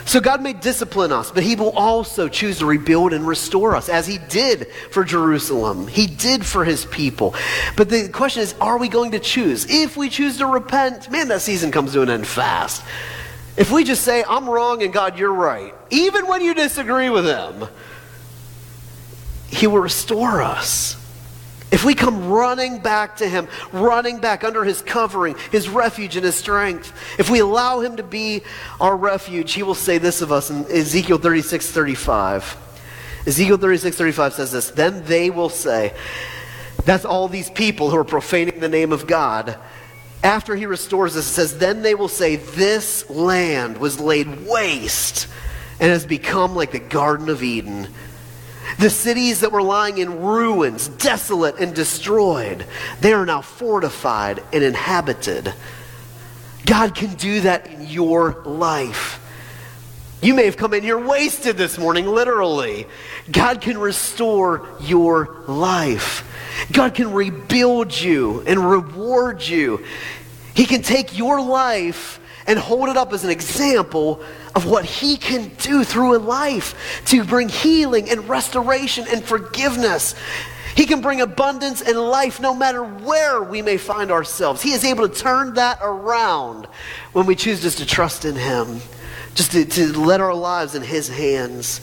So God may discipline us, but He will also choose to rebuild and restore us, as He did for Jerusalem. He did for His people. But the question is, are we going to choose? If we choose to repent, man, that season comes to an end fast. If we just say, I'm wrong and God, you're right, even when you disagree with Him, He will restore us. If we come running back to Him, running back under His covering, His refuge, and His strength, if we allow Him to be our refuge, He will say this of us in Ezekiel 36 35. Ezekiel 36 35 says this Then they will say, that's all these people who are profaning the name of God. After He restores us, it says, Then they will say, This land was laid waste and has become like the Garden of Eden the cities that were lying in ruins, desolate and destroyed, they are now fortified and inhabited. God can do that in your life. You may have come in here wasted this morning, literally. God can restore your life. God can rebuild you and reward you. He can take your life and hold it up as an example of what He can do through a life to bring healing and restoration and forgiveness. He can bring abundance and life no matter where we may find ourselves. He is able to turn that around when we choose just to trust in Him, just to, to let our lives in His hands.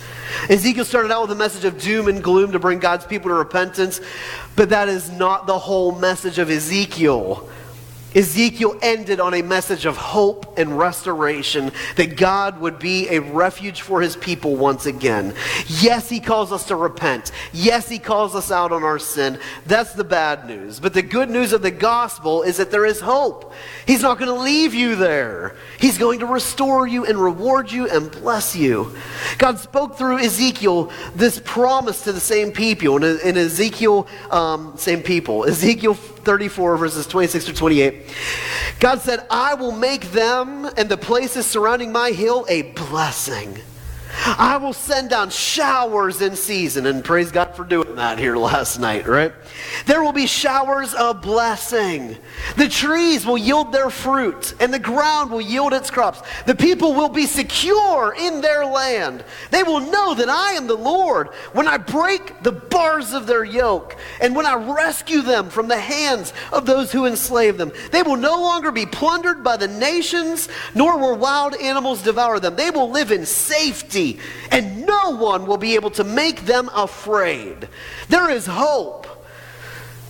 Ezekiel started out with a message of doom and gloom to bring God's people to repentance, but that is not the whole message of Ezekiel. Ezekiel ended on a message of hope and restoration that God would be a refuge for his people once again. Yes, he calls us to repent. Yes, he calls us out on our sin. That's the bad news. But the good news of the gospel is that there is hope. He's not going to leave you there. He's going to restore you and reward you and bless you. God spoke through Ezekiel this promise to the same people. In, Ezekiel, um, same people. Ezekiel 34, verses 26 to 28. God said, I will make them and the places surrounding my hill a blessing. I will send down showers in season. And praise God for doing that here last night, right? There will be showers of blessing. The trees will yield their fruit, and the ground will yield its crops. The people will be secure in their land. They will know that I am the Lord when I break the bars of their yoke and when I rescue them from the hands of those who enslave them. They will no longer be plundered by the nations, nor will wild animals devour them. They will live in safety and no one will be able to make them afraid. There is hope.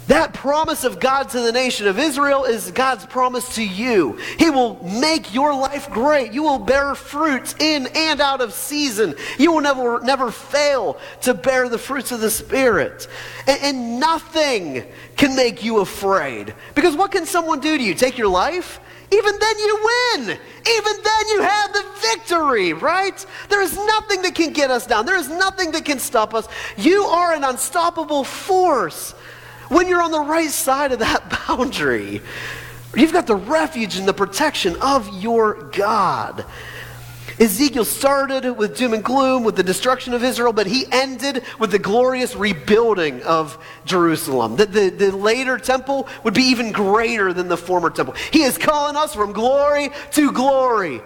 That promise of God to the nation of Israel is God's promise to you. He will make your life great. You will bear fruits in and out of season. You will never, never fail to bear the fruits of the Spirit. And, and nothing can make you afraid. Because what can someone do to you? Take your life? Even then you win. Even then you have the victory, right? There is nothing that can get us down. There is nothing that can stop us. You are an unstoppable force when you're on the right side of that boundary. You've got the refuge and the protection of your God. Ezekiel started with doom and gloom, with the destruction of Israel, but he ended with the glorious rebuilding of Jerusalem. The, the, the, later temple would be even greater than the former temple. He is calling us from glory to glory.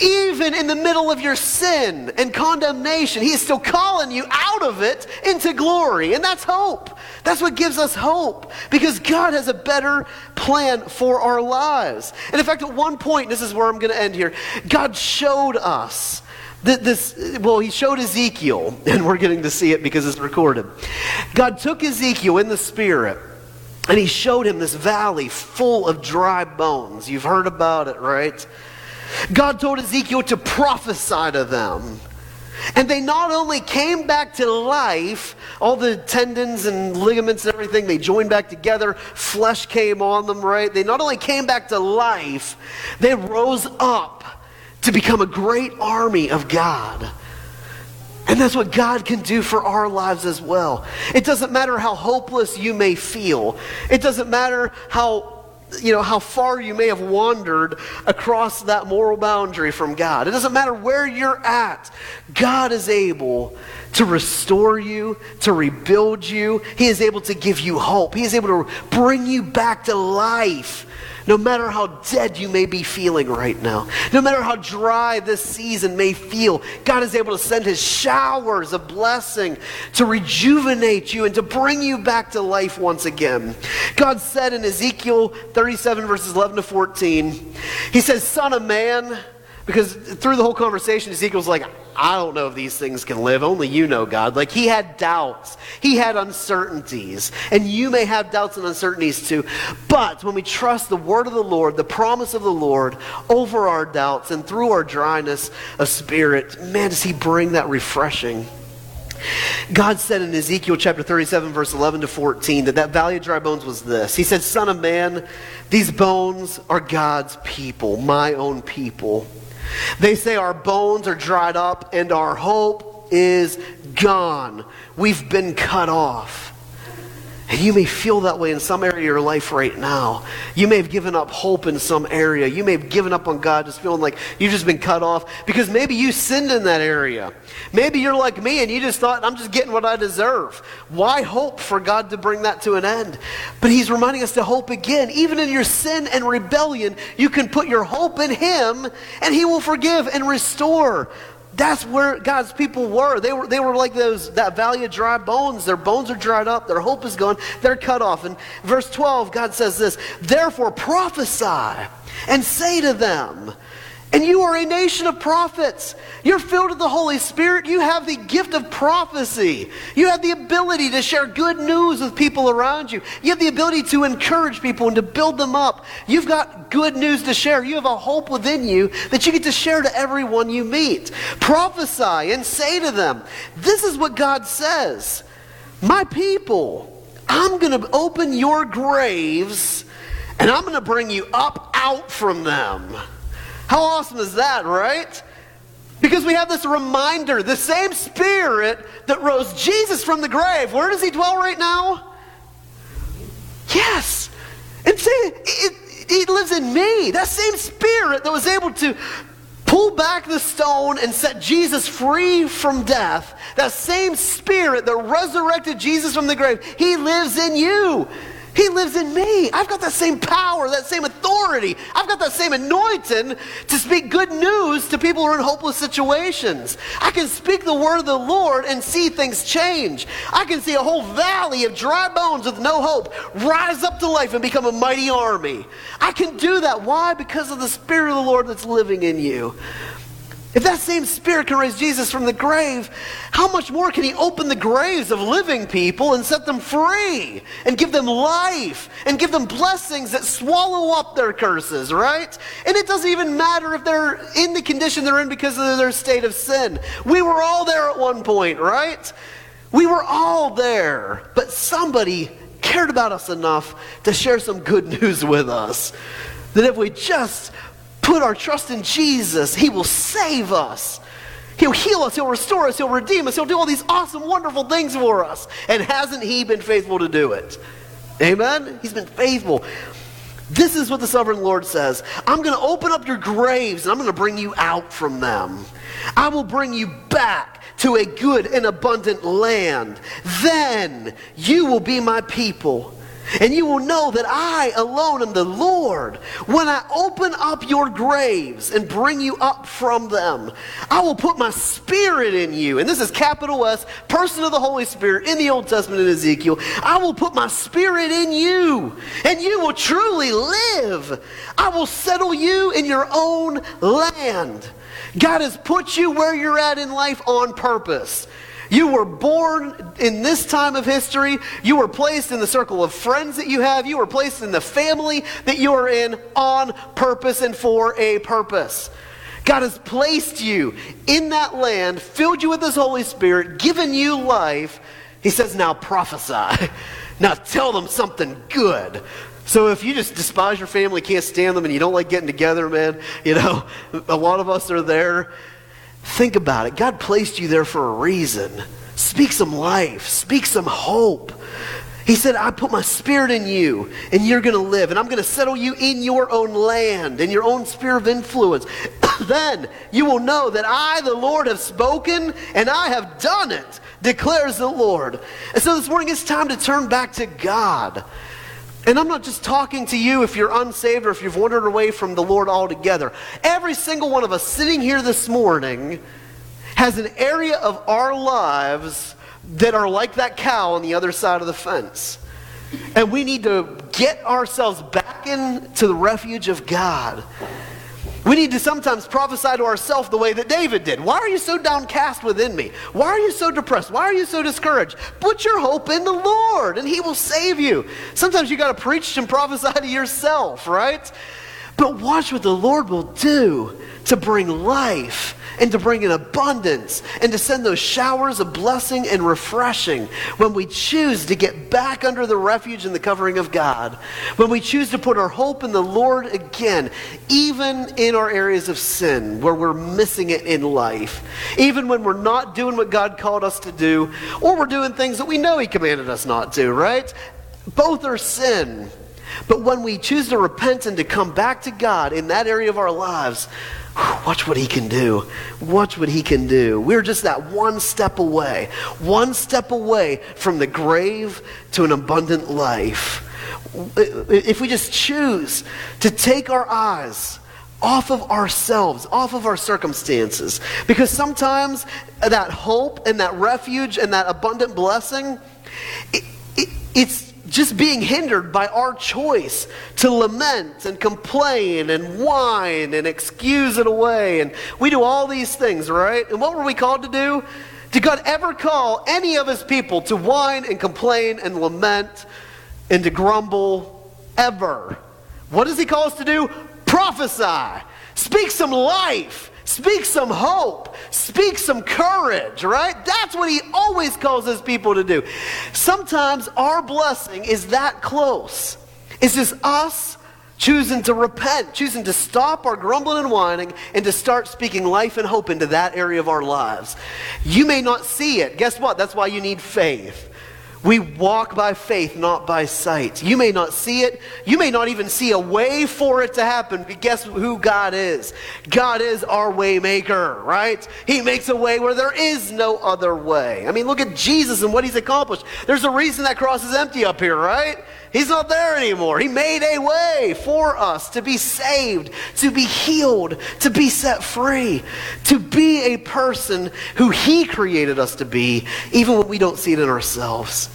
Even in the middle of your sin and condemnation, He is still calling you out of it into glory. And that's hope. That's what gives us hope because God has a better plan for our lives. And in fact, at one point, this is where I'm going to end here, God showed us that this, well, he showed Ezekiel, and we're getting to see it because it's recorded. God took Ezekiel in the spirit. And he showed him this valley full of dry bones. You've heard about it, right? God told Ezekiel to prophesy to them. And they not only came back to life, all the tendons and ligaments and everything, they joined back together, flesh came on them, right? They not only came back to life, they rose up to become a great army of God. And that's what God can do for our lives as well. It doesn't matter how hopeless you may feel, it doesn't matter how you know, how far you may have wandered across that moral boundary from God. It doesn't matter where you're at. God is able to restore you, to rebuild you. He is able to give you hope. He is able to bring you back to life. No matter how dead you may be feeling right now, no matter how dry this season may feel, God is able to send His showers of blessing to rejuvenate you and to bring you back to life once again. God said in Ezekiel 37, verses 11 to 14, He says, Son of man, because through the whole conversation, Ezekiel's like, I don't know if these things can live. Only you know, God. Like he had doubts, he had uncertainties, and you may have doubts and uncertainties too. But when we trust the word of the Lord, the promise of the Lord over our doubts and through our dryness of spirit, man, does he bring that refreshing. God said in Ezekiel chapter 37, verse 11 to 14, that that valley of dry bones was this. He said, Son of man, these bones are God's people, my own people. They say our bones are dried up and our hope is gone. We've been cut off. And you may feel that way in some area of your life right now. You may have given up hope in some area. You may have given up on God, just feeling like you've just been cut off because maybe you sinned in that area. Maybe you're like me and you just thought, I'm just getting what I deserve. Why hope for God to bring that to an end? But He's reminding us to hope again. Even in your sin and rebellion, you can put your hope in Him and He will forgive and restore. That's where God's people were. They were, they were like those, that valley of dry bones. Their bones are dried up. Their hope is gone. They're cut off. And verse 12, God says this, Therefore prophesy and say to them, and you are a nation of prophets. You're filled with the Holy Spirit. You have the gift of prophecy. You have the ability to share good news with people around you. You have the ability to encourage people and to build them up. You've got good news to share. You have a hope within you that you get to share to everyone you meet. Prophesy and say to them, This is what God says. My people, I'm going to open your graves and I'm going to bring you up out from them. How awesome is that, right? Because we have this reminder the same spirit that rose Jesus from the grave, where does he dwell right now? Yes. And it, he lives in me. That same spirit that was able to pull back the stone and set Jesus free from death, that same spirit that resurrected Jesus from the grave, he lives in you. He lives in me. I've got that same power, that same authority. I've got that same anointing to speak good news to people who are in hopeless situations. I can speak the word of the Lord and see things change. I can see a whole valley of dry bones with no hope rise up to life and become a mighty army. I can do that. Why? Because of the Spirit of the Lord that's living in you. If that same Spirit can raise Jesus from the grave, how much more can He open the graves of living people and set them free and give them life and give them blessings that swallow up their curses, right? And it doesn't even matter if they're in the condition they're in because of their state of sin. We were all there at one point, right? We were all there, but somebody cared about us enough to share some good news with us. That if we just put our trust in Jesus, He will save us. He'll heal us, He'll restore us, He'll redeem us, He'll do all these awesome, wonderful things for us. And hasn't He been faithful to do it? Amen? He's been faithful. This is what the sovereign Lord says I'm going to open up your graves and I'm going to bring you out from them. I will bring you back to a good and abundant land. Then you will be my people and you will know that I alone am the Lord. When I open up your graves and bring you up from them, I will put my spirit in you. And this is capital S, person of the Holy Spirit in the Old Testament in Ezekiel. I will put my spirit in you, and you will truly live. I will settle you in your own land. God has put you where you're at in life on purpose. You were born in this time of history. You were placed in the circle of friends that you have. You were placed in the family that you are in on purpose and for a purpose. God has placed you in that land, filled you with His Holy Spirit, given you life. He says, now prophesy. Now tell them something good. So if you just despise your family, can't stand them, and you don't like getting together, man, you know, a lot of us are there. Think about it. God placed you there for a reason. Speak some life, speak some hope. He said, I put my spirit in you, and you're going to live, and I'm going to settle you in your own land, in your own sphere of influence. then you will know that I, the Lord, have spoken, and I have done it, declares the Lord. And so this morning it's time to turn back to God. And I'm not just talking to you if you're unsaved or if you've wandered away from the Lord altogether. Every single one of us sitting here this morning has an area of our lives that are like that cow on the other side of the fence. And we need to get ourselves back into the refuge of God. We need to sometimes prophesy to ourselves the way that David did. Why are you so downcast within me? Why are you so depressed? Why are you so discouraged? Put your hope in the Lord and he will save you. Sometimes you got to preach and prophesy to yourself, right? But watch what the Lord will do to bring life and to bring an abundance and to send those showers of blessing and refreshing when we choose to get back under the refuge and the covering of God, when we choose to put our hope in the Lord again, even in our areas of sin where we're missing it in life, even when we're not doing what God called us to do, or we're doing things that we know He commanded us not to, right? Both are sin. But when we choose to repent and to come back to God in that area of our lives, Watch what he can do. Watch what he can do. We're just that one step away, one step away from the grave to an abundant life. If we just choose to take our eyes off of ourselves, off of our circumstances, because sometimes that hope and that refuge and that abundant blessing, it, it, it's just being hindered by our choice to lament and complain and whine and excuse it away. And we do all these things, right? And what were we called to do? Did God ever call any of his people to whine and complain and lament and to grumble? Ever. What does he call us to do? Prophesy. Speak some life. Speak some hope. Speak some courage, right? That's what he always calls his people to do. Sometimes our blessing is that close. It's just us choosing to repent, choosing to stop our grumbling and whining, and to start speaking life and hope into that area of our lives. You may not see it. Guess what? That's why you need faith. We walk by faith, not by sight. You may not see it. You may not even see a way for it to happen. But guess who God is? God is our waymaker, right? He makes a way where there is no other way. I mean, look at Jesus and what he's accomplished. There's a reason that cross is empty up here, right? He's not there anymore. He made a way for us to be saved, to be healed, to be set free, to be a person who He created us to be, even when we don't see it in ourselves.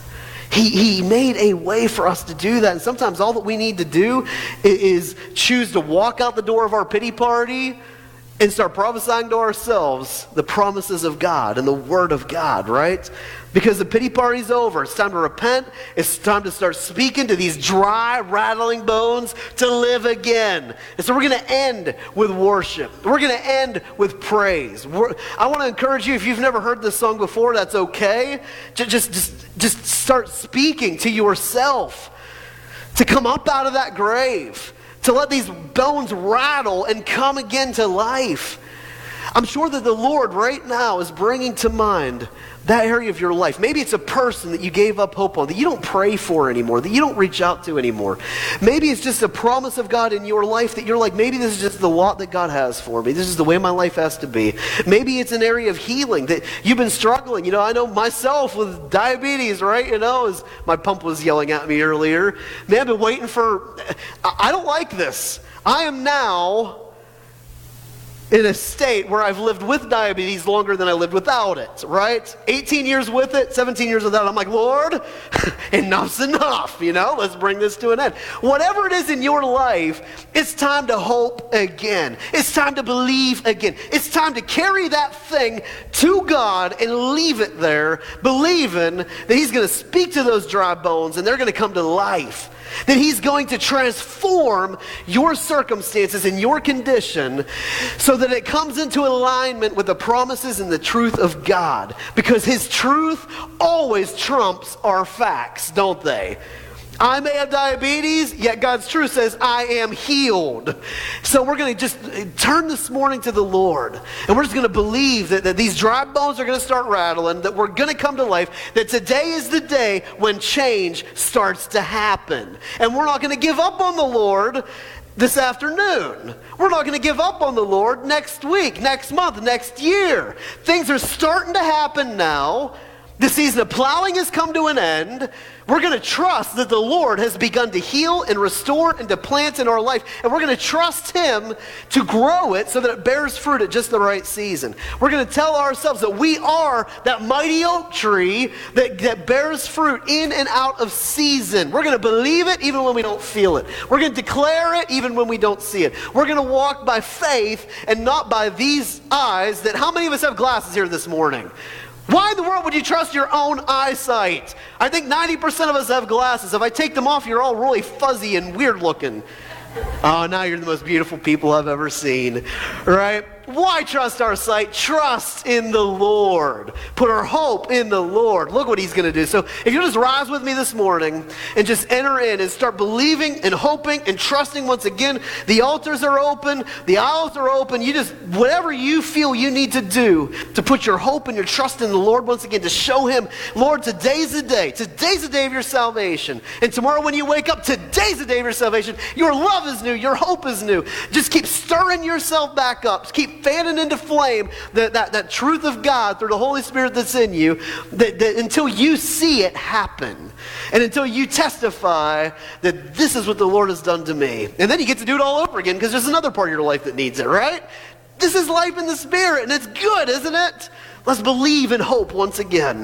He, he made a way for us to do that. And sometimes all that we need to do is choose to walk out the door of our pity party and start prophesying to ourselves the promises of God and the Word of God, right? Because the pity party's over. It's time to repent. It's time to start speaking to these dry, rattling bones to live again. And so we're going to end with worship. We're going to end with praise. We're, I want to encourage you, if you've never heard this song before, that's okay. Just, just, just, just start speaking to yourself to come up out of that grave to let these bones rattle and come again to life. I'm sure that the Lord right now is bringing to mind that area of your life. Maybe it's a person that you gave up hope on, that you don't pray for anymore, that you don't reach out to anymore. Maybe it's just a promise of God in your life that you're like, maybe this is just the lot that God has for me. This is the way my life has to be. Maybe it's an area of healing that you've been struggling. You know, I know myself with diabetes, right? You know, as my pump was yelling at me earlier. Man, I've been waiting for, I don't like this. I am now in a state where I've lived with diabetes longer than I lived without it, right? 18 years with it, 17 years without it. I'm like, Lord, enough's enough, you know? Let's bring this to an end. Whatever it is in your life, it's time to hope again. It's time to believe again. It's time to carry that thing to God and leave it there, believing that He's going to speak to those dry bones and they're going to come to life that He's going to transform your circumstances and your condition so that it comes into alignment with the promises and the truth of God. Because His truth always trumps our facts, don't they? I may have diabetes, yet God's truth says I am healed. So we're going to just uh, turn this morning to the Lord. And we're just going to believe that, that these dry bones are going to start rattling, that we're going to come to life, that today is the day when change starts to happen. And we're not going to give up on the Lord this afternoon. We're not going to give up on the Lord next week, next month, next year. Things are starting to happen now. The season of plowing has come to an end. We're going to trust that the Lord has begun to heal and restore and to plant in our life. And we're going to trust Him to grow it so that it bears fruit at just the right season. We're going to tell ourselves that we are that mighty oak tree that, that bears fruit in and out of season. We're going to believe it even when we don't feel it. We're going to declare it even when we don't see it. We're going to walk by faith and not by these eyes that how many of us have glasses here this morning? Why in the world would you trust your own eyesight? I think 90% of us have glasses. If I take them off, you're all really fuzzy and weird looking. Oh, now you're the most beautiful people I've ever seen, right? Why trust our sight? Trust in the Lord. Put our hope in the Lord. Look what He's going to do. So, if you'll just rise with me this morning and just enter in and start believing and hoping and trusting once again, the altars are open, the aisles are open. You just, whatever you feel you need to do to put your hope and your trust in the Lord once again, to show Him, Lord, today's the day. Today's the day of your salvation. And tomorrow when you wake up, today's the day of your salvation. Your love is new, your hope is new. Just keep stirring yourself back up. Keep fanning into flame that, that, that truth of God through the Holy Spirit that's in you that, that until you see it happen. And until you testify that this is what the Lord has done to me. And then you get to do it all over again because there's another part of your life that needs it, right? This is life in the Spirit, and it's good, isn't it? Let's believe and hope once again.